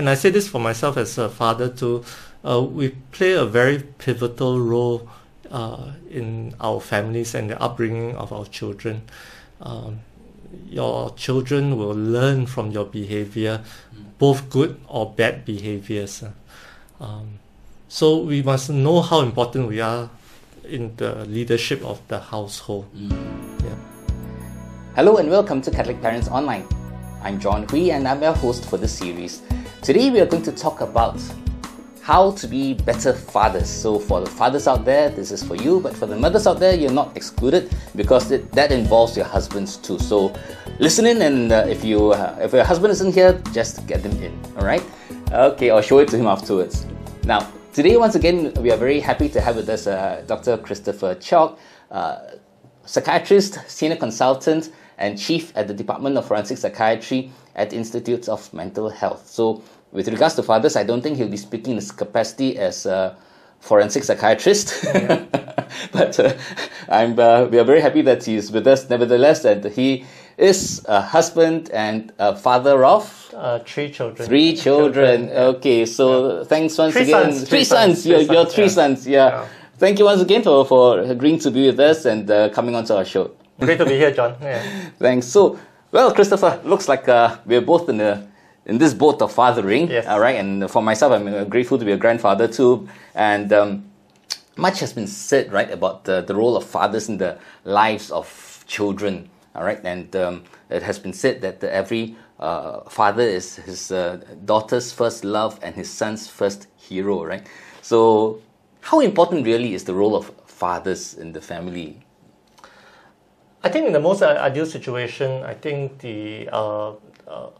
and I say this for myself as a father too, uh, we play a very pivotal role uh, in our families and the upbringing of our children. Um, your children will learn from your behavior, both good or bad behaviors. Um, so we must know how important we are in the leadership of the household. Mm. Yeah. Hello and welcome to Catholic Parents Online. I'm John Hui and I'm your host for this series. Today we are going to talk about how to be better fathers. So for the fathers out there, this is for you, but for the mothers out there, you're not excluded because it, that involves your husbands too. So listen in, and uh, if you uh, if your husband isn't here, just get them in. All right? Okay, I'll show it to him afterwards. Now today, once again, we are very happy to have with us uh, Dr. Christopher Cheok, uh, psychiatrist, senior consultant, and chief at the Department of Forensic Psychiatry at Institutes of Mental Health. So, with regards to fathers, I don't think he'll be speaking in his capacity as a forensic psychiatrist. Yeah. but uh, I'm, uh, we are very happy that he's with us nevertheless, and he is a husband and a father of uh, three children. Three children. children. Okay, so yeah. thanks once three again. Sons, three, sons. sons. Your, your three sons. Yeah. Thank you once again for, for agreeing to be with us and uh, coming onto our show. Great to be here, John. Thanks. So, well, Christopher, looks like uh, we're both in the in this boat of fathering. Yes. All right. And for myself, I'm uh, grateful to be a grandfather too. And um, much has been said, right, about the, the role of fathers in the lives of children. All right. And um, it has been said that every uh, father is his uh, daughter's first love and his son's first hero, right? So, how important really is the role of fathers in the family? I think in the most ideal situation, I think the uh, uh,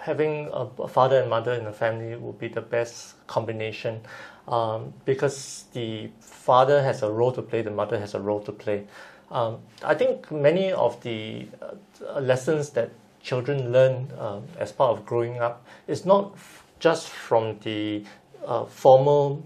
having a father and mother in the family would be the best combination um, because the father has a role to play, the mother has a role to play. Um, I think many of the uh, lessons that children learn uh, as part of growing up is not f- just from the uh, formal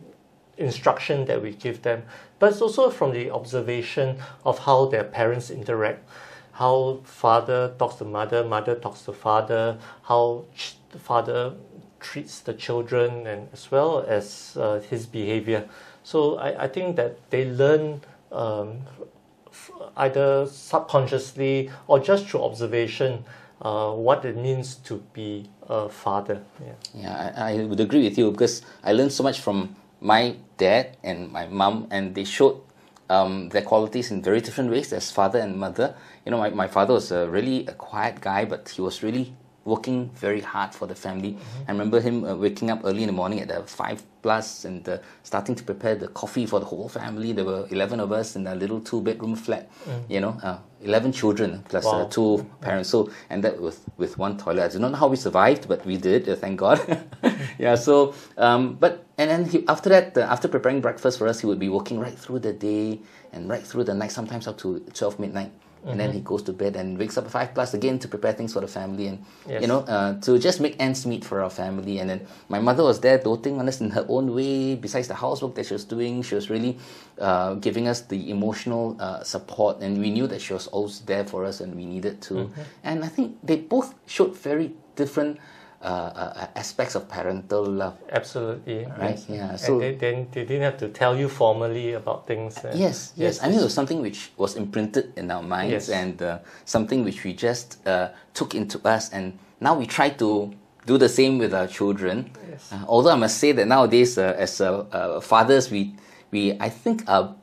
instruction that we give them, but it's also from the observation of how their parents interact, how father talks to mother, mother talks to father, how the father treats the children, and as well as uh, his behavior. So I, I think that they learn um, either subconsciously or just through observation uh, what it means to be a father. Yeah, yeah I, I, would agree with you because I learned so much from my dad and my mom, and they showed um, their qualities in very different ways as father and mother. You know, my, my father was a really a quiet guy, but he was really working very hard for the family. Mm-hmm. I remember him uh, waking up early in the morning at uh, five plus and uh, starting to prepare the coffee for the whole family. There were eleven of us in a little two bedroom flat. Mm. You know, uh, eleven children plus uh, two parents. So and that with with one toilet. I don't know how we survived, but we did. Uh, thank God. yeah. So um, but and then he, after that, after preparing breakfast for us, he would be working right through the day and right through the night, sometimes up to twelve midnight and mm-hmm. then he goes to bed and wakes up at five plus again to prepare things for the family and yes. you know uh, to just make ends meet for our family and then my mother was there doting on us in her own way besides the housework that she was doing she was really uh, giving us the emotional uh, support and we knew that she was always there for us and we needed to mm-hmm. and i think they both showed very different uh, uh, aspects of parental love. Absolutely. Right. Yes. Yeah. So they, they, they, didn't have to tell you formally about things. Uh, yes, yes. Yes. I mean, it was something which was imprinted in our minds yes. and uh, something which we just uh, took into us, and now we try to do the same with our children. Yes. Uh, although I must say that nowadays, as fathers, we we I think are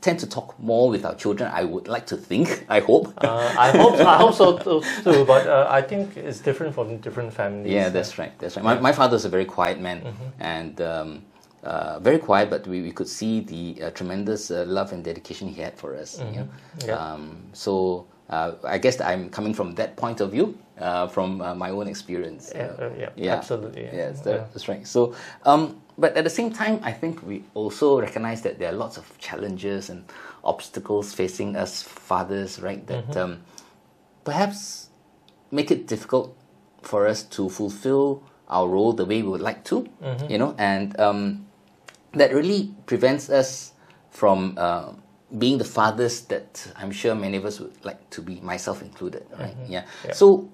tend to talk more with our children. I would like to think. I hope. uh, I hope. I hope so too. too but uh, I think it's different from different families. Yeah, that's right. That's right. My, my father's a very quiet man, mm-hmm. and um, uh, very quiet, but we, we could see the uh, tremendous uh, love and dedication he had for us. Mm-hmm. You know? yeah. um, so uh, I guess I'm coming from that point of view, uh, from uh, my own experience. Yeah, yeah, yeah, absolutely. Yeah, yeah. that's right. So, um, but at the same time, I think we also recognize that there are lots of challenges and obstacles facing us fathers, right? That mm-hmm. um, perhaps make it difficult for us to fulfill our role the way we would like to, mm-hmm. you know, and um, that really prevents us from uh, being the fathers that I'm sure many of us would like to be, myself included, right? Mm-hmm. Yeah. yeah. So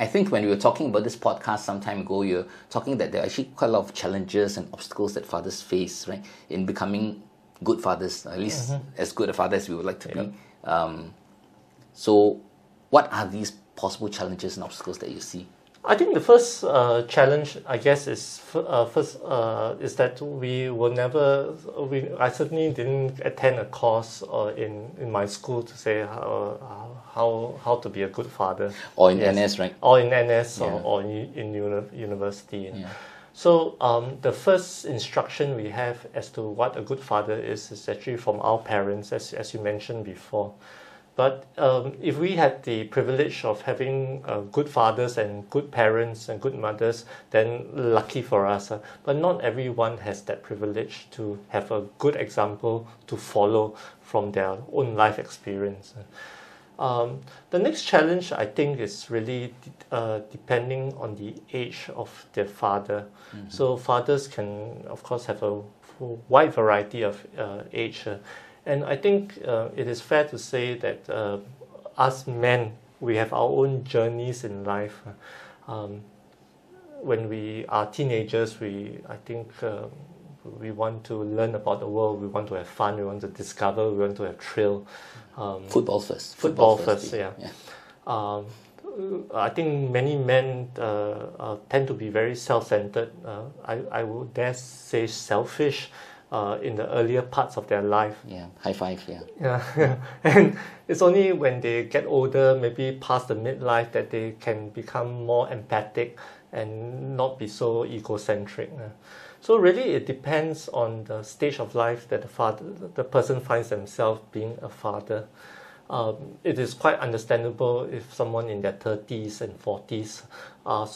I think when we were talking about this podcast some time ago, you're talking that there are actually quite a lot of challenges and obstacles that fathers face, right, in becoming good fathers, at least mm-hmm. as good a father as we would like to yeah. be. Um, so, what are these possible challenges and obstacles that you see? I think the first uh, challenge, I guess, is uh, first uh, is that we will never. We I certainly didn't attend a course uh, in in my school to say how how how to be a good father. Or in yes. NS, right? Or in NS, yeah. or, or in, in uni- university. Yeah. So um, the first instruction we have as to what a good father is is actually from our parents, as as you mentioned before. But um, if we had the privilege of having uh, good fathers and good parents and good mothers, then lucky for us. Uh, but not everyone has that privilege to have a good example to follow from their own life experience. Um, the next challenge, I think, is really uh, depending on the age of their father. Mm-hmm. So fathers can, of course, have a wide variety of uh, age. And I think uh, it is fair to say that uh, us men, we have our own journeys in life. Um, when we are teenagers, we I think uh, we want to learn about the world. We want to have fun. We want to discover. We want to have thrill. Um, football first. Football, football first, yeah. yeah. Um, I think many men uh, uh, tend to be very self-centered. Uh, I I would dare say selfish uh, in the earlier parts of their life. Yeah, high five, yeah. Yeah, and it's only when they get older, maybe past the midlife, that they can become more empathic and not be so egocentric. So really, it depends on the stage of life that the father, the person finds themselves being a father. Um, it is quite understandable if someone in their 30s and 40s are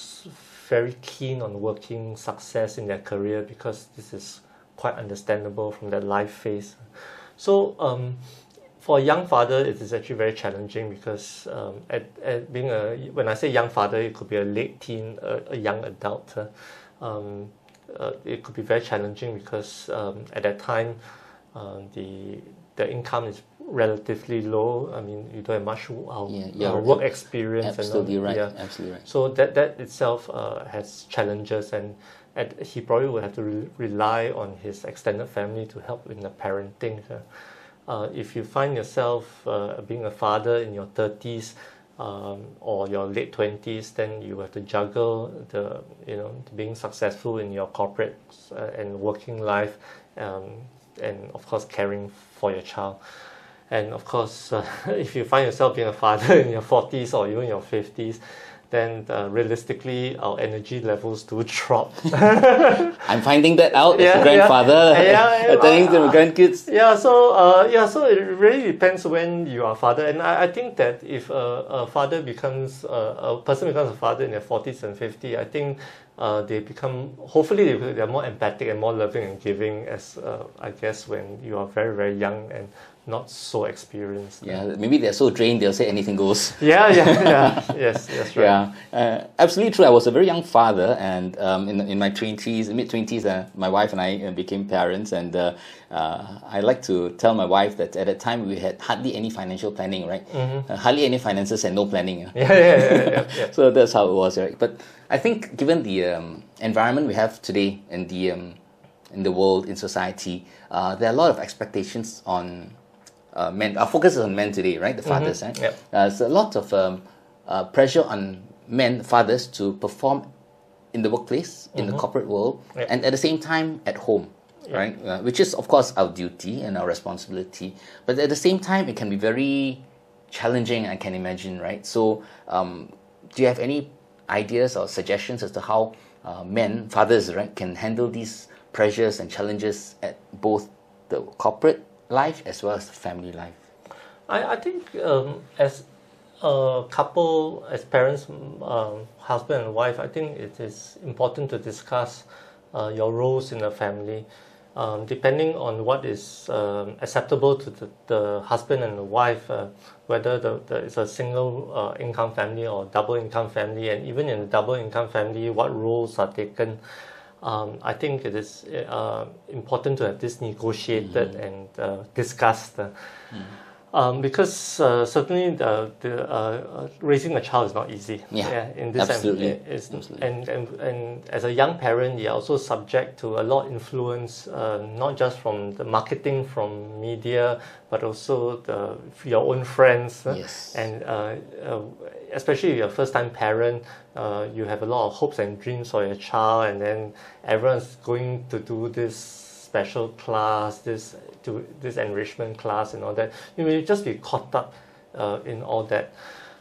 very keen on working success in their career because this is quite understandable from that life phase. So um, for a young father, it is actually very challenging because um, at, at being a when I say young father, it could be a late teen, a, a young adult. Uh, um, uh, it could be very challenging because um, at that time, uh, the the income is relatively low. I mean, you don't have much uh, yeah, yeah, uh, work experience. Absolutely and, right. Yeah. Absolutely right. So that that itself uh, has challenges and and he probably would have to re- rely on his extended family to help in the parenting. Uh, if you find yourself uh, being a father in your 30s um, or your late 20s, then you have to juggle the, you know, being successful in your corporate uh, and working life, um, and of course caring for your child. And of course, if you find yourself being a father in your 40s or even your 50s, then uh, realistically our energy levels do drop. I'm finding that out yeah, as a grandfather, yeah, yeah, attending to my grandkids. Yeah, so uh, yeah, so it really depends when you are father, and I, I think that if a, a father becomes uh, a person becomes a father in their forties and fifty, I think uh, they become hopefully they, they're more empathic and more loving and giving as uh, I guess when you are very very young and not so experienced. Yeah, maybe they're so drained they'll say anything goes. Yeah, yeah, yeah. yes, that's right. Yeah, uh, absolutely true. I was a very young father, and um, in in my twenties, mid twenties, uh, my wife and I uh, became parents, and uh, uh, I like to tell my wife that at that time we had hardly any financial planning, right? Mm-hmm. Uh, hardly any finances and no planning. Yeah, yeah, yeah, yeah, yeah. so that's how it was, right? But I think given the um, environment we have today in the um, in the world in society, there are a lot of expectations on uh, men. Our focus is on men today, right? The mm-hmm. fathers, mm-hmm. right? Yep. Uh, there's a lot of um, uh, pressure on men, fathers, to perform in the workplace, in mm-hmm. the corporate world, yep. and at the same time at home, yep. right? Uh, which is, of course, our duty and our responsibility. But at the same time, it can be very challenging. I can imagine, right? So, um, do you have any ideas or suggestions as to how uh, men, fathers, right, can handle these pressures and challenges at both the corporate life as well as family life? I, I think um, as a couple, as parents, um, husband and wife, I think it is important to discuss uh, your roles in the family. Um, depending on what is um, acceptable to the, the, husband and the wife, uh, whether the, the, it's a single uh, income family or double income family, and even in a double income family, what roles are taken um, I think it is uh, important to have this negotiated mm-hmm. and uh, discussed. Uh, mm. Um, because uh, certainly the, the uh, raising a child is not easy. Yeah, in this absolutely. Absolutely. And, and and as a young parent, you're also subject to a lot of influence, uh, not just from the marketing from media, but also the your own friends. uh, Yes. And uh, uh, especially if you're a first-time parent, uh, you have a lot of hopes and dreams for your child, and then everyone's going to do this special class, this to this enrichment class, and all that. You may just be caught up uh, in all that.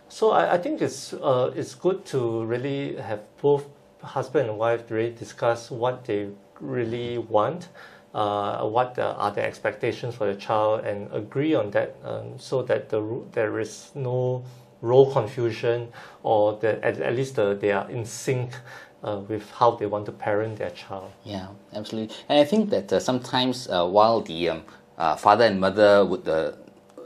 So I, I think it's uh, it's good to really have both husband and wife really discuss what they really want, uh, what the, are the expectations for the child, and agree on that, um, so that the there is no role confusion, or that at, at least the, they are in sync uh, with how they want to parent their child. Yeah, absolutely. And I think that uh, sometimes uh, while the um, uh, father and mother would uh,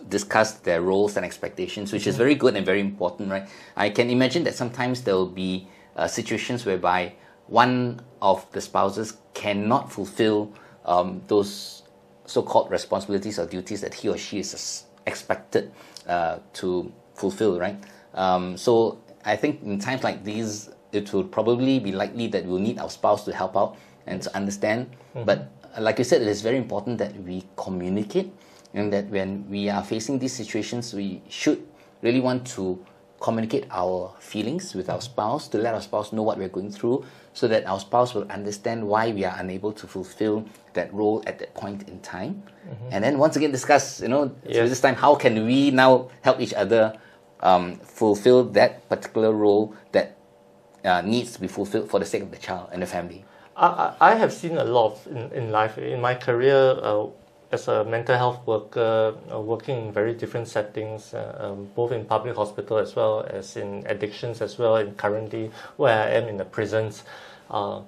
discuss their roles and expectations, which is very good and very important, right? I can imagine that sometimes there will be uh, situations whereby one of the spouses cannot fulfill um, those so-called responsibilities or duties that he or she is expected uh, to fulfill, right? Um, so I think in times like these, it will probably be likely that we'll need our spouse to help out and to understand. But uh, like you said, it is very important that we communicate, and that when we are facing these situations, we should really want to communicate our feelings with our spouse to let our spouse know what we're going through so that our spouse will understand why we are unable to fulfill that role at that point in time. And then once again discuss you know so this time how can we now help each other um, fulfill that particular role that uh, needs to be fulfilled for the sake of the child and the family? I, I have seen a lot in, in life. In my career uh, as a mental health worker uh, working in very different settings uh, um, both in public hospital as well as in addictions as well and currently where I am in the prisons uh,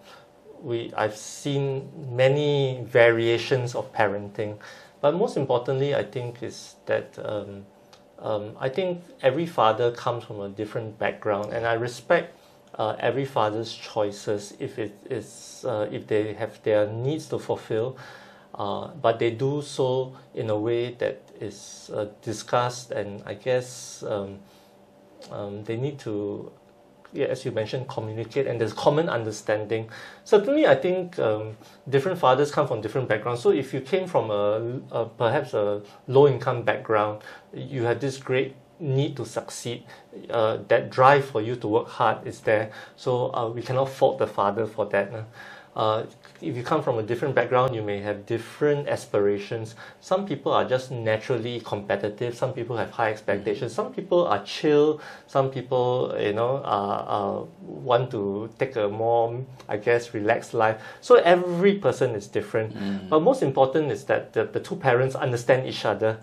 we I've seen many variations of parenting. But most importantly I think is that um, um, I think every father comes from a different background, and I respect uh, every father's choices if it is uh, if they have their needs to fulfill, uh, but they do so in a way that is uh, discussed, and I guess um, um, they need to. Yeah, as you mentioned, communicate and there's common understanding. Certainly, I think um, different fathers come from different backgrounds. So, if you came from a, a perhaps a low income background, you had this great need to succeed. Uh, that drive for you to work hard is there. So, uh, we cannot fault the father for that. uh. Uh, if you come from a different background, you may have different aspirations. Some people are just naturally competitive. Some people have high expectations. Some people are chill. Some people, you know, are, are want to take a more, I guess, relaxed life. So every person is different. But most important is that the, the two parents understand each other,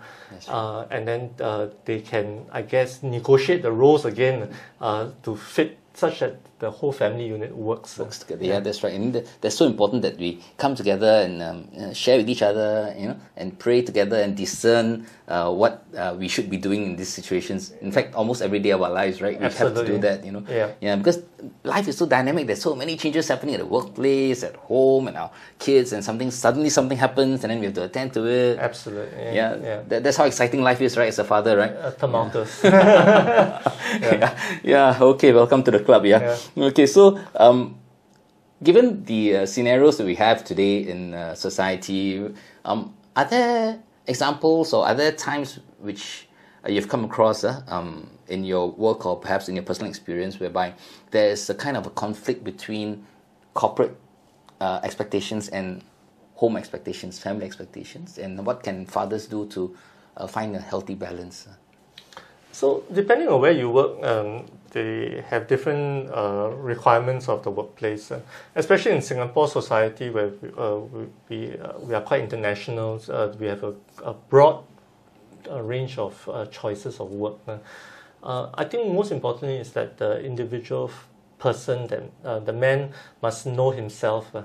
uh, and then uh, they can, I guess, negotiate the roles again uh, to fit such that the whole family unit works. works together. Yeah, that's right. And th- that's so important that we come together and um, share with each other, you know, and pray together and discern uh, what uh, we should be doing in these situations. In fact, almost every day of our lives, right? We have to do that, you know. Yeah. Yeah, because life is so dynamic. There's so many changes happening at the workplace, at home, and our kids, and something suddenly something happens, and then we have to attend to it. Absolutely. Yeah. Yeah, yeah. That, that's how exciting life is, right? As a father, right? Uh, tumultuous. yeah. yeah. Okay. Welcome to the club. Yeah. Okay. So, um, given the uh, scenarios that we have today in uh, society, um, are there examples or are there times which uh, you've come across uh, um, in your work or perhaps in your personal experience whereby there is a kind of a conflict between corporate uh, expectations and home expectations, family expectations, and what can fathers do to uh, find a healthy balance? So depending on where you work, um, they have different uh, requirements of the workplace. Uh, especially in Singapore society, where we, uh, we we, uh, are quite international, uh, we have a, a broad uh, range of choices of work. I think most importantly is that the individual person, that the man must know himself.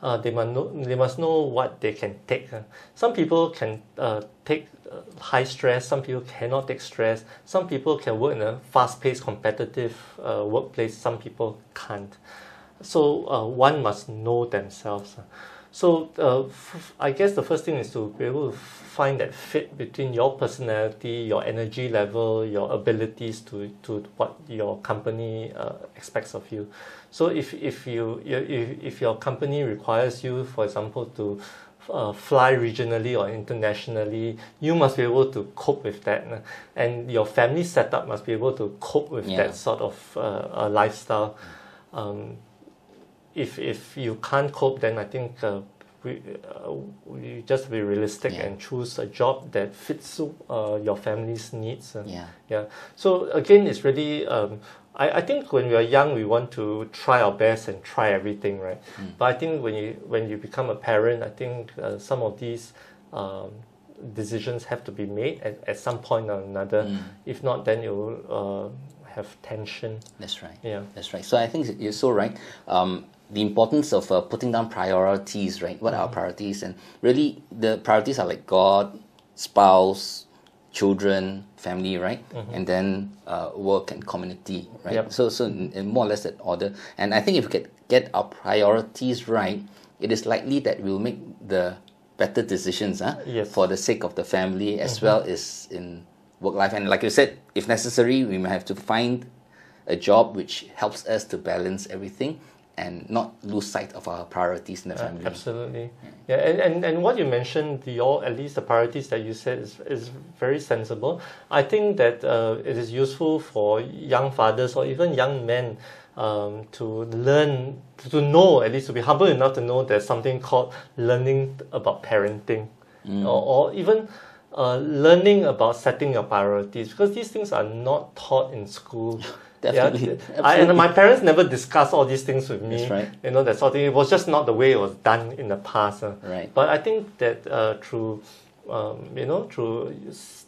Uh, they must know they must know what they can take. uh. Some people can uh, take uh, high stress. Some people cannot take stress. Some people can work in a fast-paced, competitive uh, workplace. Some people can't. So one must know themselves. Uh. so uh, f- I guess the first thing is to be able to find that fit between your personality, your energy level, your abilities to, to what your company uh, expects of you. So if, if you if, if your company requires you, for example, to uh, fly regionally or internationally, you must be able to cope with that, and your family setup must be able to cope with Yeah. that sort of uh, lifestyle. Um, if if you can't cope, then I think uh, we uh, we just be realistic Yeah. and choose a job that fits uh, your family's needs. Yeah. yeah. So again, it's really. Um, I, I think when we are young, we want to try our best and try everything, right? But I think when you when you become a parent, I think uh, some of these um, decisions have to be made at, at some point or another. Mm. If not, then you will uh, have tension. That's right. Yeah. That's right. So I think you're so right. Um, the importance of uh, putting down priorities, right? What are our priorities? And really, the priorities are like God, spouse, children, family, right? And then uh, work and community, right? Yep. So, so in, in more or less that order. And I think if we get get our priorities right, it is likely that we'll make the better decisions, huh? Yes. For the sake of the family as well as in work life. And like you said, if necessary, we may have to find a job which helps us to balance everything and not lose sight of our priorities in the Uh, family. absolutely. Yeah, and, and, and what you mentioned, the all at least the priorities that you said is, is very sensible. I think that uh, it is useful for young fathers or even young men um, to learn, to know, at least to be humble enough to know there's something called learning about parenting or, or even uh, learning about setting your priorities because these things are not taught in school. Definitely. Yeah, I, and my parents never discussed all these things with me. That's right. You know, that sort of thing. It was just not the way it was done in the past. uh. Right. But I think that uh, through, um, you know, through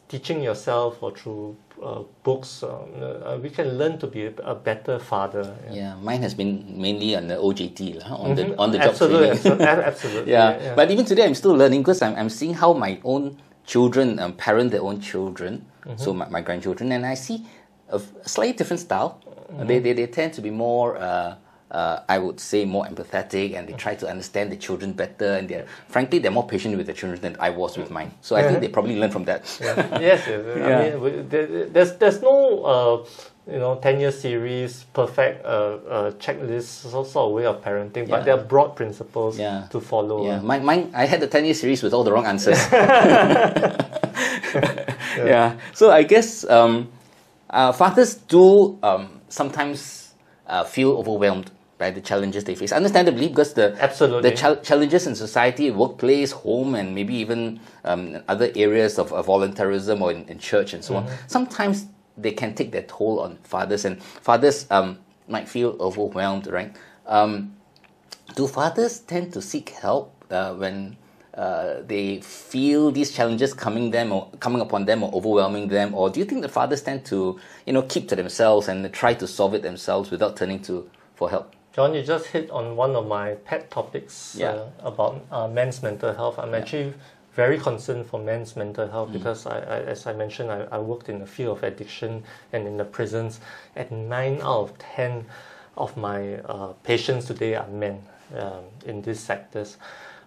teaching yourself or through uh, books, um, uh, we can learn to be a, a better father. Yeah, mine has been mainly on the OJT, lah, on the Mhm. on the job absolutely, training. abso- absolutely. yeah. but even today I'm still learning because I'm, I'm seeing how my own children um, parent their own children, so my, my grandchildren, and I see a f- slightly different style. They, they, they tend to be more, uh, uh, I would say, more empathetic and they try to understand the children better and they're, frankly, they're more patient with the children than I was with mine. So I think they probably learn from that. Yeah. yes, yes. Yeah. I mean, there's there's no uh, you know ten year series perfect uh, uh, checklist sort sort of way of parenting, Yeah. but there are broad principles Yeah. to follow. Yeah, uh. mine, mine, I had the 10 year series with all the wrong answers. yeah. So I guess um, uh, fathers do um, sometimes uh, feel overwhelmed by the challenges they face. Understandably, because the Absolutely. the chal- challenges in society, workplace, home, and maybe even um, other areas of, of voluntarism or in, in church and so on. Sometimes they can take their toll on fathers, and fathers um, might feel overwhelmed, right? Um, do fathers tend to seek help uh, when uh, they feel these challenges coming them or coming upon them or overwhelming them, or do you think the fathers tend to you know keep to themselves and try to solve it themselves without turning to for help? John, you just hit on one of my pet topics Yeah. uh, about uh, men's mental health. I'm actually very concerned for men's mental Mm. health because, I, I, as I mentioned, I, I worked in the field of addiction and in the prisons, and nine out of ten of my uh, patients today are men um, in these sectors.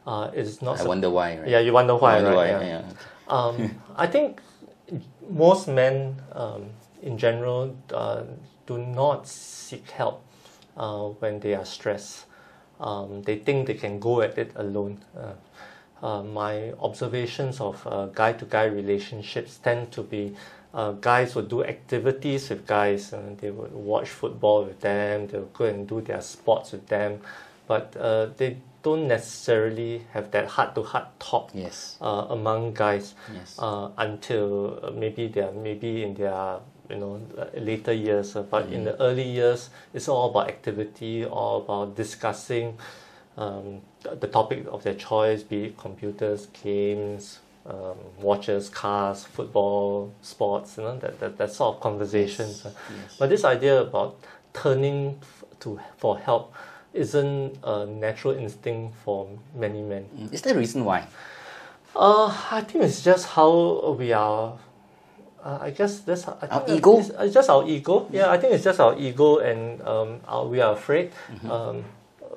Uh, it's not. I wonder why. Right? Yeah, you wonder why, I wonder right? why. yeah. yeah. Um, I think most men, um, in general, uh, do not seek help uh, when they are stressed. Um, they think they can go at it alone. Uh, uh, my observations of uh, guy-to-guy relationships tend to be uh, guys would do activities with guys, and they would watch football with them. They would go and do their sports with them, but uh, they don't necessarily have that heart-to-heart talk Yes. uh, among guys Yes. uh, until maybe they're maybe in their you know later years. Uh, but in the early years, it's all about activity, all about discussing um, the topic of their choice, be it computers, games, um, watches, cars, football, sports. You know that that, that sort of conversations. uh. Yes. But this idea about turning f- to for help isn't a natural instinct for many men. Is there a reason why? Uh, I think it's just how we are. Uh, I guess that's I Our ego? It's, it's just our ego. Yeah, I think it's just our ego, and um, our, we are afraid. Um,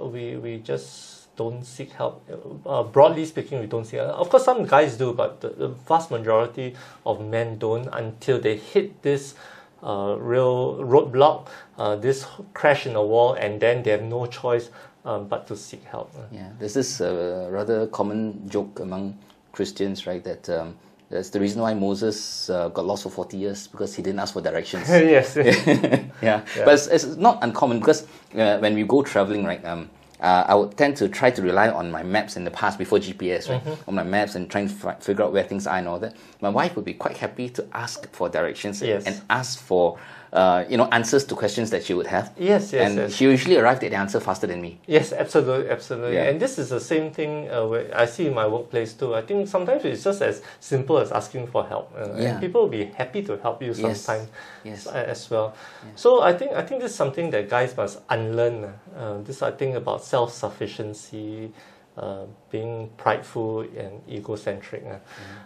we we just don't seek help. Uh, broadly speaking, we don't seek help. Of course, some guys do, but the, the vast majority of men don't until they hit this uh, real roadblock, uh, this crash in the wall, and then they have no choice um, but to seek help. Yeah, this uh, rather common joke among Christians, right? That um, that's the reason why Moses uh, got lost for 40 years because he didn't ask for directions. yes. yeah. yeah. but it's, it's, not uncommon because uh, when we go traveling, right? Um, uh, I would tend to try to rely on my maps in the past before GPS, right? Mm-hmm. On my maps and trying to f- figure out where things are and all that. My wife would be quite happy to ask for directions yes. and ask for uh, you know answers to questions that she would have. Yes, yes, and yes. she usually arrived at the answer faster than me. Yes, absolutely, absolutely. Yeah. And this is the same thing uh, I see in my workplace too. I think sometimes it's just as simple as asking for help. Uh, yeah. And people will be happy to help you sometimes yes. yes. as well. So I think I think this is something that guys must unlearn. Uh, this I think about self sufficiency. Uh, being prideful and egocentric. Uh, mm.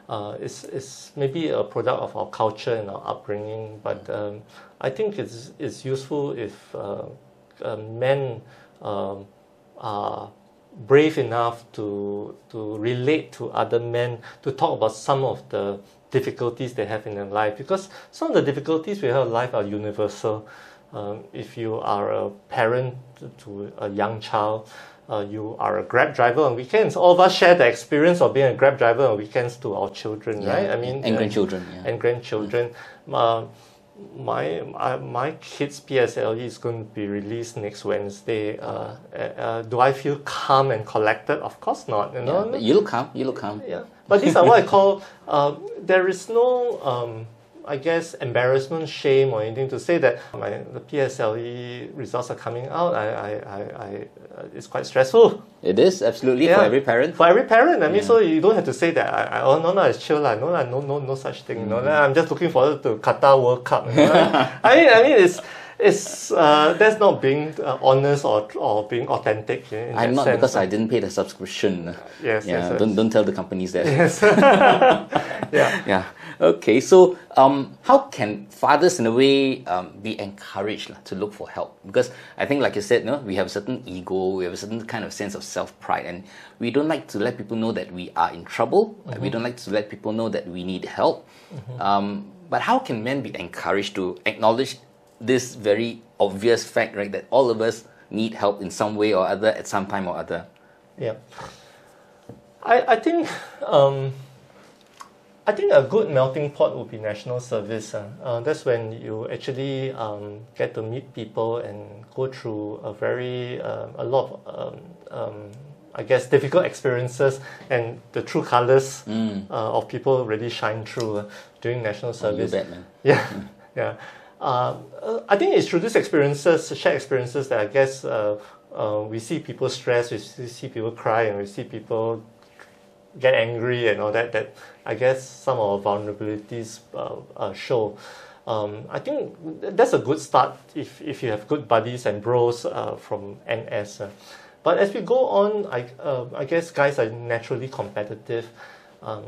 uh, it's, it's maybe a product of our culture and our upbringing, but mm. um, I think it's, it's useful if uh, uh, men um, are brave enough to, to relate to other men, to talk about some of the difficulties they have in their life, because some of the difficulties we have in life are universal. Um, if you are a parent to a young child, uh, you are a Grab driver on weekends. All of us share the experience of being a Grab driver on weekends to our children, yeah, right? I mean, and uh, grandchildren, yeah. and grandchildren. Uh, my uh, my kids' PSLE is going to be released next Wednesday. Uh, uh, do I feel calm and collected? Of course not. You know, yeah, you look calm. You look calm. Yeah, but these are what I call. Uh, there is no. Um, I guess embarrassment, shame, or anything to say that my the PSLE results are coming out. I, I, I, I uh, it's quite stressful. It is absolutely yeah. for every parent. For every parent, I mean, yeah. so you don't have to say that. I, I oh no no, it's chill lah. No no no no such thing. Mm. No, I'm just looking forward to Qatar World Cup. You know? I mean, I mean, it's it's uh, that's not being uh, honest or or being authentic. In, I'm not sense. because I didn't pay the subscription. Yes, yeah. Yes, don't don't tell the companies that. Yes. yeah. Yeah. Okay. So, um, how can fathers in a way um, be encouraged to look for help? Because I think, like you said, no, we have a certain ego, we have a certain kind of sense of self pride, and we don't like to let people know that we are in trouble. Mm-hmm. We don't like to let people know that we need help. Mm-hmm. Um, but how can men be encouraged to acknowledge this very obvious fact, right, that all of us need help in some way or other at some time or other. Yeah. I, I think um, I think a good melting pot would be national service. Uh. Uh, that's when you actually um, get to meet people and go through a very uh, a lot of um, um, I guess difficult experiences and the true colors mm. Uh, of people really shine through uh, during national service. Oh, you bet. Yeah, yeah. Uh, I think it's through these experiences, shared experiences, that I guess uh, uh, we see people stress, we see people cry, and we see people get angry and all that. That I guess some of our vulnerabilities uh, uh, show. Um, I think that's a good start if, if you have good buddies and bros uh, from NS. But as we go on, I, I guess guys are naturally competitive. Um,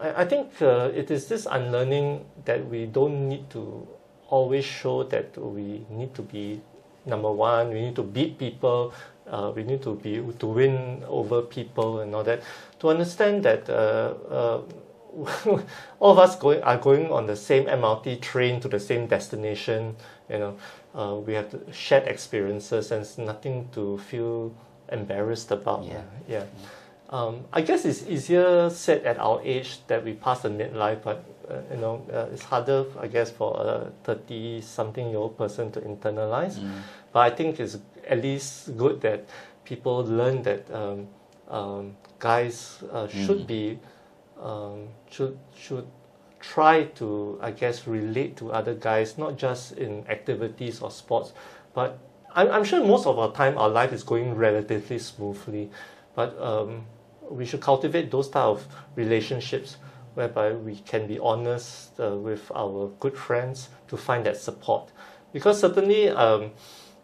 I, I think it is this unlearning that we don't need to always show that we need to be number one. We need to beat people. Uh, we need to be to win over people and all that. To understand that uh, uh, all of us going are going on the same MRT train to the same destination. You know, uh, we have to shared experiences and it's nothing to feel embarrassed about. Yeah, yeah. Um, I guess it's easier said at our age that we pass the midlife, but you know, uh, it's harder, I guess, for a thirty-something-year-old person to internalize. Mm. But I think it's at least good that people learn that um, um, guys uh, should mm. be um, should should try to, I guess, relate to other guys, not just in activities or sports, but I'm, I'm sure most of our time our life is going relatively smoothly, but um, we should cultivate those type of relationships whereby we can be honest uh, with our good friends to find that support. Because certainly, um,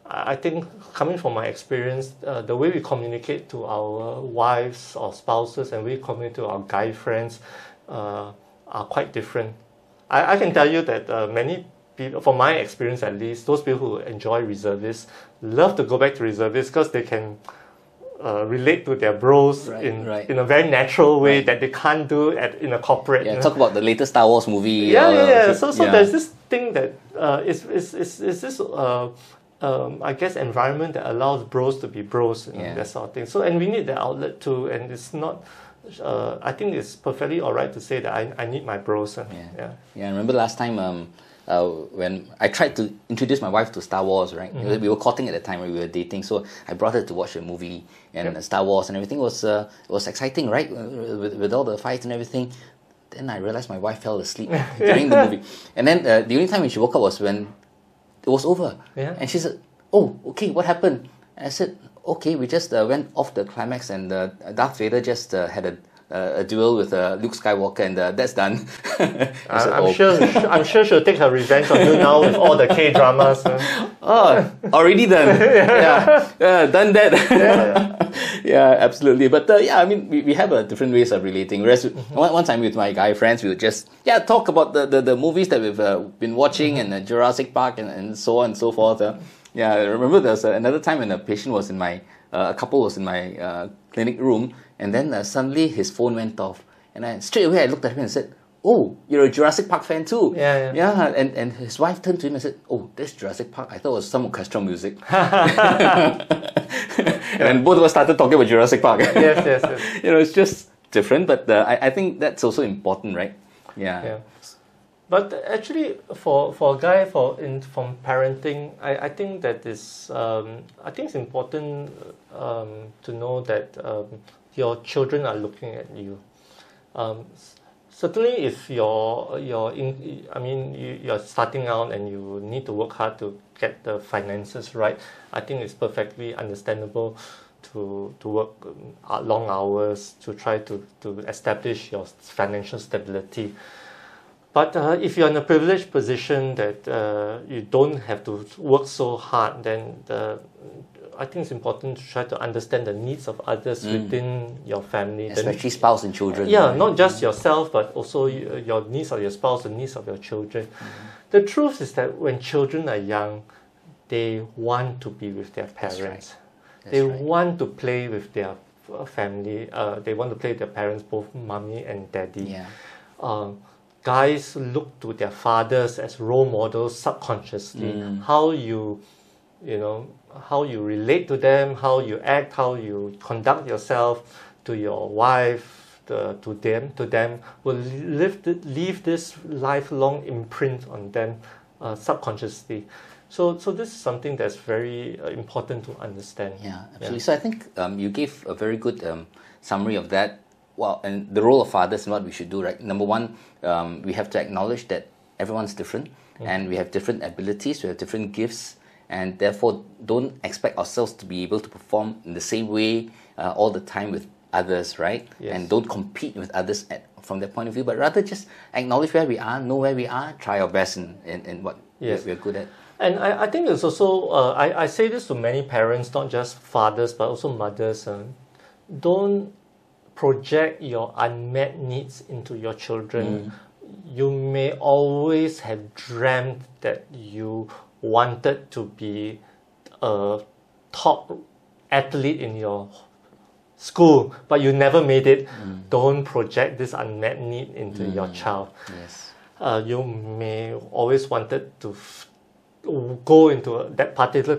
I think coming from my experience, uh, the way we communicate to our wives or spouses and we communicate to our guy friends uh, are quite different. I, I can tell you that uh, many people, from my experience at least, those people who enjoy reservists love to go back to reservists because they can uh, relate to their bros Right, in right. in a very natural way that they can't do at in a corporate. you Yeah, know. talk about the latest Star Wars movie. yeah, yeah, yeah. So so yeah. there's this thing that uh, is is is is this uh. Um, I guess environment that allows bros to be bros and Yeah. that sort of thing. So and we need the outlet too, and it's not. Uh, I think it's perfectly alright to say that I, I need my bros. uh, Yeah. yeah. Yeah, I remember last time um, uh, when I tried to introduce my wife to Star Wars, right? Mm-hmm. We were courting at the time when we were dating, so I brought her to watch a movie and Yep. Star Wars and everything was uh, was exciting, right? Uh, With, with all the fights and everything. Then I realized my wife fell asleep during the movie, and then uh, the only time when she woke up was when it was over. Yeah. And she said, "Oh, okay, what happened?" And I said, "Okay, we just uh, went off the climax, and uh, Darth Vader just uh, had a." Uh, a duel with uh, Luke Skywalker, and uh, that's done. I I'm "Oh, sure I'm sure she'll take her revenge on you now with all the K dramas. Oh, already done. yeah, yeah, done that. Yeah, absolutely. But uh, yeah, I mean, we, we have uh, different ways of relating. Whereas one, one time with my guy friends, we would just yeah talk about the, the, the movies that we've uh, been watching and uh, Jurassic Park and, and so on and so forth. Yeah, I remember there's uh, another time when a patient was in my uh, a couple was in my uh, clinic room, and then uh, suddenly his phone went off, and I straight away I looked at him and said. Oh, you're a Jurassic Park fan too. Yeah, yeah. Yeah, and, and his wife turned to him and said, Oh, that's Jurassic Park. I thought it was some orchestral music. and then both of us started talking about Jurassic Park. yes, yes, yes. you know, it's just different, but uh, I, I think that's also important, right? Yeah. Yeah. But actually, for for a guy for in from parenting, I, I think that is um, I think it's important um, to know that um, your children are looking at you. Um, certainly, if you're you're in, I mean, you, you're starting out and you need to work hard to get the finances right. I think it's perfectly understandable to to work uh, long hours to try to to establish your financial stability. But uh, if you're in a privileged position that uh, you don't have to work so hard, then the, I think it's important to try to understand the needs of others within your family. Especially spouse and children. yeah, right? not just yourself, but also your needs of your spouse, the needs of your children. The truth is that when children are young, they want to be with their parents. That's right. That's they right. want to play with their uh, family. Uh, they want to play with their parents, both mommy and daddy Yeah. um, guys look to their fathers as role models subconsciously. Mm. How you, you know, how you relate to them, how you act, how you conduct yourself to your wife, the, to them, to them will leave th- leave this lifelong imprint on them uh, subconsciously. So, so this is something that's very uh, important to understand. Yeah, absolutely. So I think um, you gave a very good um, summary of that. Well, and the role of fathers and what we should do, right? Number one, um, we have to acknowledge that everyone's different and we have different abilities, we have different gifts, and therefore don't expect ourselves to be able to perform in the same way uh, all the time with others, right? Yes. And don't compete with others at, from that point of view, but rather just acknowledge where we are, know where we are, try our best in, in, in what Yes. we're good at. And I, I think it's also, uh, I, I say this to many parents, not just fathers, but also mothers. Uh, don't project your unmet needs into your children. You may always have dreamt that you wanted to be a top athlete in your school, but you never made it. Don't project this unmet need into your child Yes. uh, you may always wanted to f- go into that particular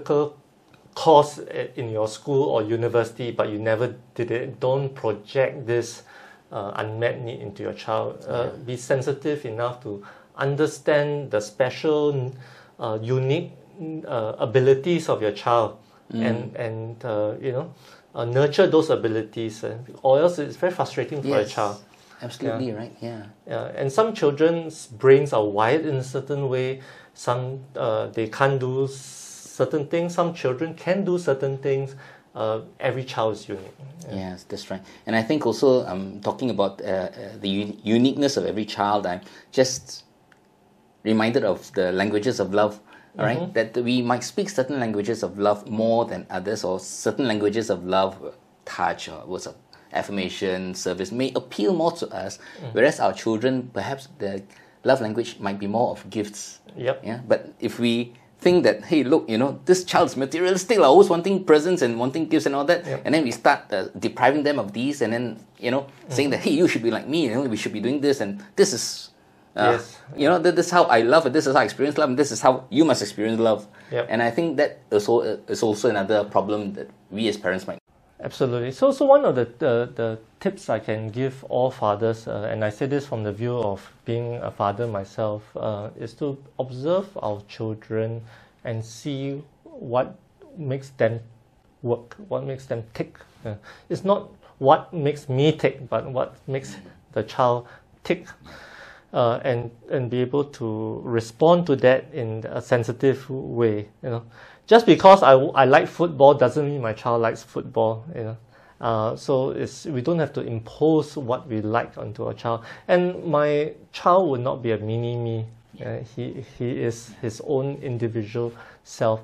course in your school or university, but you never did it. Don't project this uh, unmet need into your child. Uh, Be sensitive enough to understand the special, uh, unique uh, abilities of your child, and and uh, you know uh, nurture those abilities. Uh, or else it's very frustrating for a child. Absolutely right. Yeah. Yeah, and some children's brains are wired in a certain way. Some uh, they can't do certain things. Some children can do certain things. Uh, every child is unique. Yes, that's right. And I think also um, talking about uh, uh, the un- uniqueness of every child, I'm just reminded of the languages of love. right? that we might speak certain languages of love more than others, or certain languages of love, uh, touch, or words of affirmation, service may appeal more to us, whereas our children, perhaps the love language might be more of gifts. Yep. Yeah, but if we think that hey look you know this child's materialistic like, always wanting presents and wanting gifts and all that Yep. and then we start uh, depriving them of these and then you know saying that hey you should be like me you know we should be doing this and this is uh, Yes. you know this is how I love it this is how I experience love and this is how you must experience love Yep. and I think that is also, uh, is also another problem that we as parents might Absolutely. So, so one of the, the, the tips I can give all fathers, uh, and I say this from the view of being a father myself, uh, is to observe our children and see what makes them work, what makes them tick. Uh, it's not what makes me tick, but what makes the child tick. Uh, and and be able to respond to that in a sensitive way. You know, just because I, I like football doesn't mean my child likes football. You know, uh, so it's we don't have to impose what we like onto a child. And my child would not be a mini me. Uh, he he is his own individual self.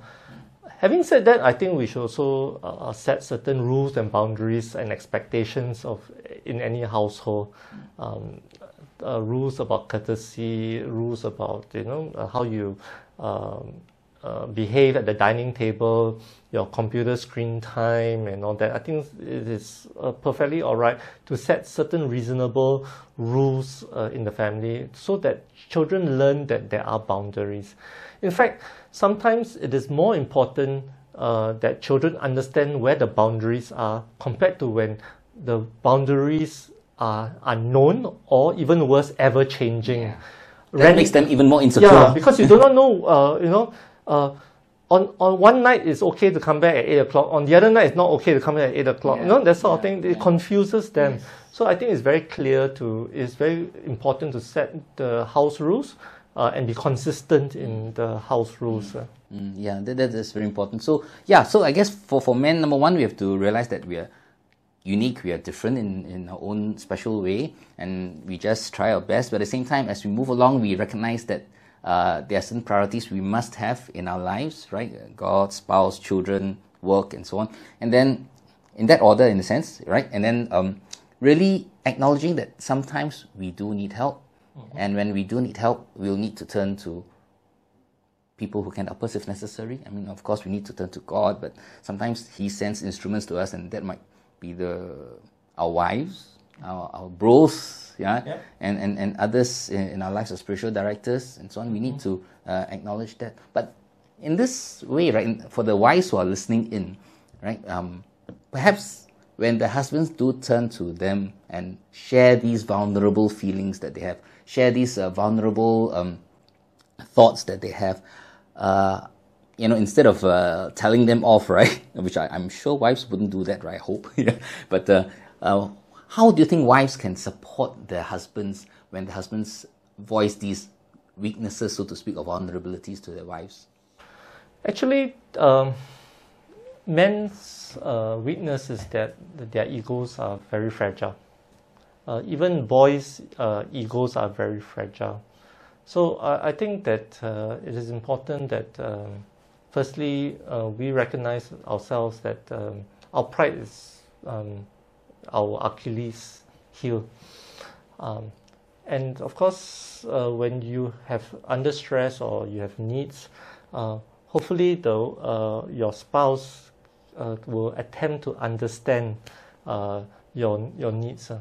Having said that, I think we should also uh, set certain rules and boundaries and expectations of in any household. Um, uh, rules about courtesy, rules about you know uh, how you um, uh, behave at the dining table, your computer screen time, and all that. I think it is uh, perfectly all right to set certain reasonable rules uh, in the family so that children learn that there are boundaries. In fact, sometimes it is more important uh, that children understand where the boundaries are compared to when the boundaries are unknown or even worse, ever changing. that makes them even more insecure Yeah, because you do not know, uh, you know, uh, on, on one night it's okay to come back at 8 o'clock, on the other night it's not okay to come back at 8 o'clock. You know, that sort of thing, it confuses them. So I think it's very clear to, it's very important to set the house rules uh, and be consistent in the house rules. uh. Mm, yeah, that, that is very important. So yeah, so I guess for, for men, number one, we have to realize that we are unique, we are different in, in our own special way, and we just try our best. But at the same time, as we move along, we recognize that uh, there are certain priorities we must have in our lives, right? God, spouse, children, work, and so on. And then, in that order, in a sense, right? And then um, really acknowledging that sometimes we do need help. And when we do need help, we'll need to turn to people who can help us if necessary. I mean, of course, we need to turn to God, but sometimes He sends instruments to us, and that might be the our wives, our, our bros, yeah, Yeah. And, and and others in, in our lives as spiritual directors and so on. We need to uh, acknowledge that. But in this way, right, in- for the wives who are listening in, right, um, perhaps when the husbands do turn to them and share these vulnerable feelings that they have, share these uh, vulnerable um, thoughts that they have, uh, you know, instead of uh, telling them off, right? Which I, I'm sure wives wouldn't do that, right? I hope. yeah. But uh, uh, how do you think wives can support their husbands when the husbands voice these weaknesses, so to speak, or vulnerabilities to their wives? Actually, um, men's uh, weakness is that their egos are very fragile. Uh, even boys' uh, egos are very fragile. So uh, I think that it is important that, um, firstly, uh, we recognize ourselves that um, our pride is um, our Achilles heel. Um, and of course, uh, when you have under stress or you have needs, uh, hopefully the uh, your spouse uh, will attempt to understand uh, your your needs,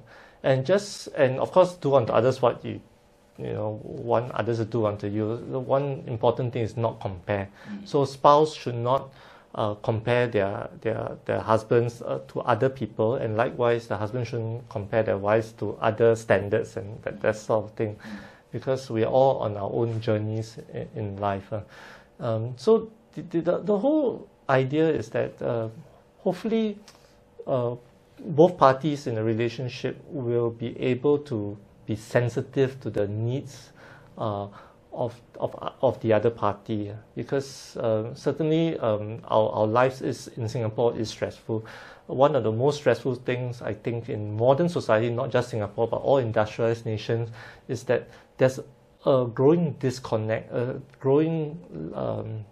and just and of course do unto others what you you know want others to do unto you. The one important thing is not compare. So spouse should not uh, compare their their their husbands uh, to other people, and likewise the husband shouldn't compare their wives to other standards and that, that sort of thing, because we are all on our own journeys in, in life. uh. Um, so the, the the whole idea is that uh, hopefully uh, both parties in a relationship will be able to be sensitive to the needs uh, of, of, of the other party. Because uh, certainly um, our, our lives is in Singapore is stressful. One of the most stressful things I think in modern society, not just Singapore but all industrialized nations, is that there's a growing disconnect, a growing um,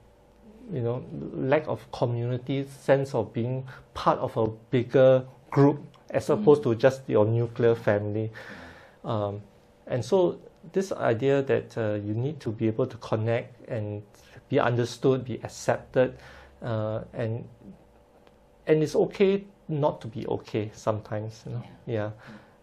you know lack of community sense of being part of a bigger group as opposed to just your nuclear family um, and so this idea that uh, you need to be able to connect and be understood, be accepted, uh, and and it's okay not to be okay sometimes. You know? Yeah. yeah.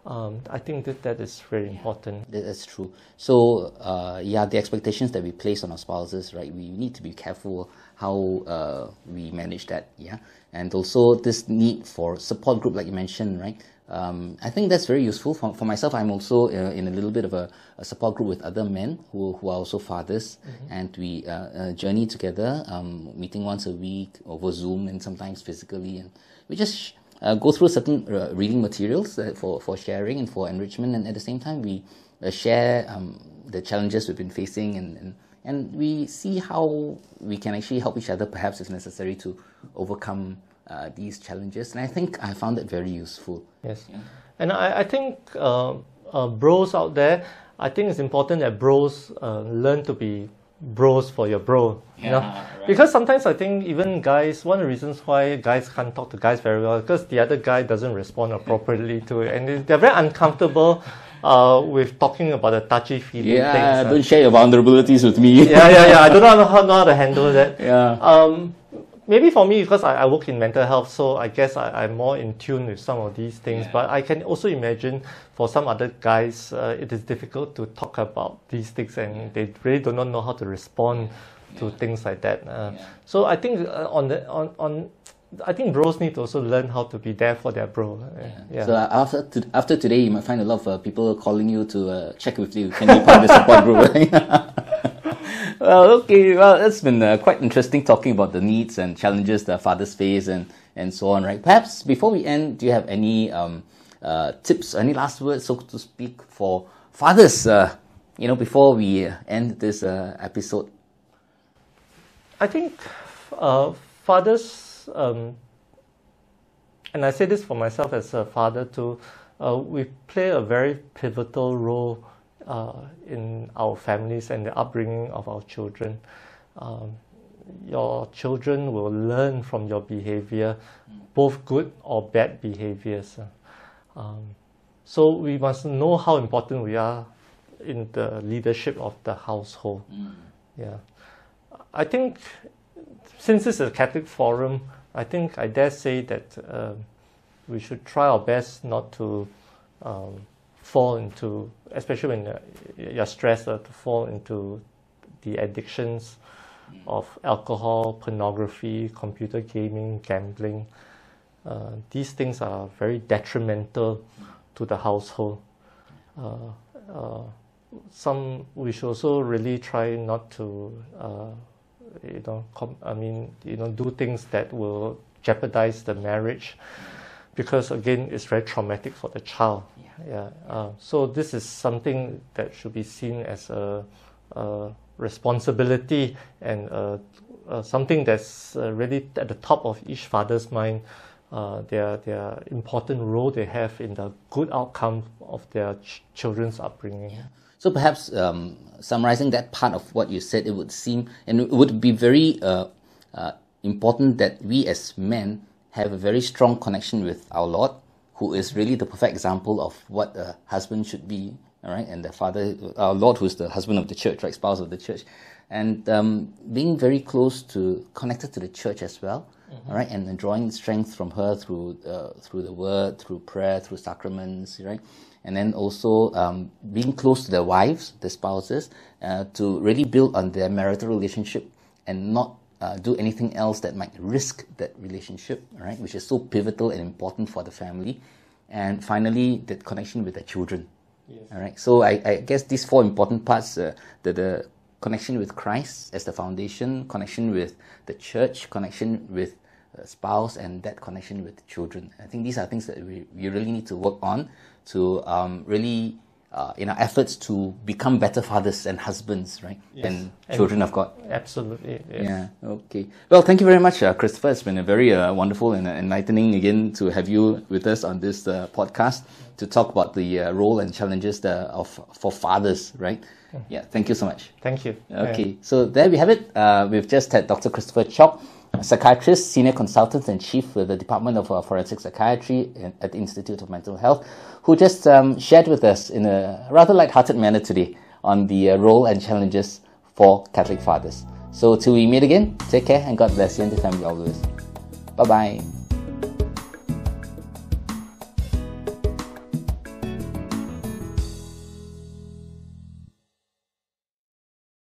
Um, I think that that is very yeah, important. That's true. So, uh, yeah, the expectations that we place on our spouses, right? We need to be careful how uh, we manage that. Yeah, and also this need for support group, like you mentioned, right? Um, I think that's very useful for, for myself. I'm also uh, in a little bit of a, a, support group with other men who, who are also fathers, mm-hmm. and we uh, uh, journey together, um, meeting once a week over Zoom and sometimes physically, and we just uh, go through certain uh, reading materials uh, for, for sharing and for enrichment, and at the same time, we uh, share um, the challenges we've been facing, and, and, and we see how we can actually help each other, perhaps if necessary, to overcome uh, these challenges. And I think I found that very useful. Yes, yeah. and I, I think uh, bros out there, I think it's important that bros learn to be bros for your bro. Yeah, you know? Right. Because sometimes I think even guys, one of the reasons why guys can't talk to guys very well because the other guy doesn't respond appropriately to it, and they're very uncomfortable. Uh, with talking about the touchy feely yeah, things. Yeah, don't share your vulnerabilities with me. yeah, yeah, yeah. I don't know how, know how to handle that. Yeah. Um, maybe for me because I, I work in mental health so i guess I, i'm more in tune with some of these things yeah. but i can also imagine for some other guys uh, it is difficult to talk about these things and yeah. they really do not know how to respond yeah. to things like that uh, so i think uh, on the on, on I think bros need to also learn how to be there for their bro. Yeah. So uh, after to, after today, you might find a lot of uh, people calling you to uh, check with you. Can you part of the support group? well, okay. Well, it's been uh, quite interesting talking about the needs and challenges that fathers face and, and so on, right? Perhaps before we end, do you have any um, uh, tips, any last words, so to speak, for fathers, uh, you know, before we end this uh, episode? I think uh, fathers, um, and I say this for myself as a father too, uh, we play a very pivotal role uh, in our families and the upbringing of our children. Um, your children will learn from your behavior, both good or bad behaviors. Um, so we must know how important we are in the leadership of the household. Mm. Yeah, I think since this is a Catholic forum, I think I dare say that uh, we should try our best not to um, fall into, especially when you're stressed, uh, to fall into the addictions of alcohol, pornography, computer gaming, gambling. Uh, these things are very detrimental to the household. Uh, uh, some we should also really try not to, uh, you know, com- I mean, you know, do things that will jeopardize the marriage, because again, it's very traumatic for the child yeah. Uh, so this is something that should be seen as a, a responsibility and a, a something that's uh, really at the top of each father's mind. Uh, their their important role they have in the good outcome of their ch- children's upbringing. Yeah. So perhaps um, summarizing that part of what you said, it would seem and it would be very uh, uh, important that we as men have a very strong connection with our Lord who is really the perfect example of what a husband should be, all right, and the father, our Lord, who's the husband of the church, right, spouse of the church, and um, being very close to, connected to the church as well, mm-hmm. all right, and drawing strength from her through, uh, through the word, through prayer, through sacraments, right, and then also um, being close to their wives, the spouses, uh, to really build on their marital relationship and not uh, do anything else that might risk that relationship, right? Which is so pivotal and important for the family. And finally, that connection with the children. Yes. All right. So I, I, guess these four important parts: uh, the, the connection with Christ as the foundation, connection with the church, connection with spouse, and that connection with children. I think these are things that we, we really need to work on to um, really uh, in our efforts to become better fathers and husbands, right? Yes. And children of God. Absolutely. Yes. Yeah. Okay. Well, thank you very much, uh, Christopher. It's been a very uh, wonderful and enlightening again to have you with us on this uh, podcast to talk about the uh, role and challenges of for fathers, right? Mm. Yeah. Thank you so much. Thank you. Okay. Yeah. So there we have it. Uh, we've just had Dr. Christopher Cheok psychiatrist, senior consultant, and chief with the Department of uh, Forensic Psychiatry at the Institute of Mental Health, who just um, shared with us in a rather light-hearted manner today on the uh, role and challenges for Catholic fathers. So till we meet again, take care and God bless you and the family always. Bye bye.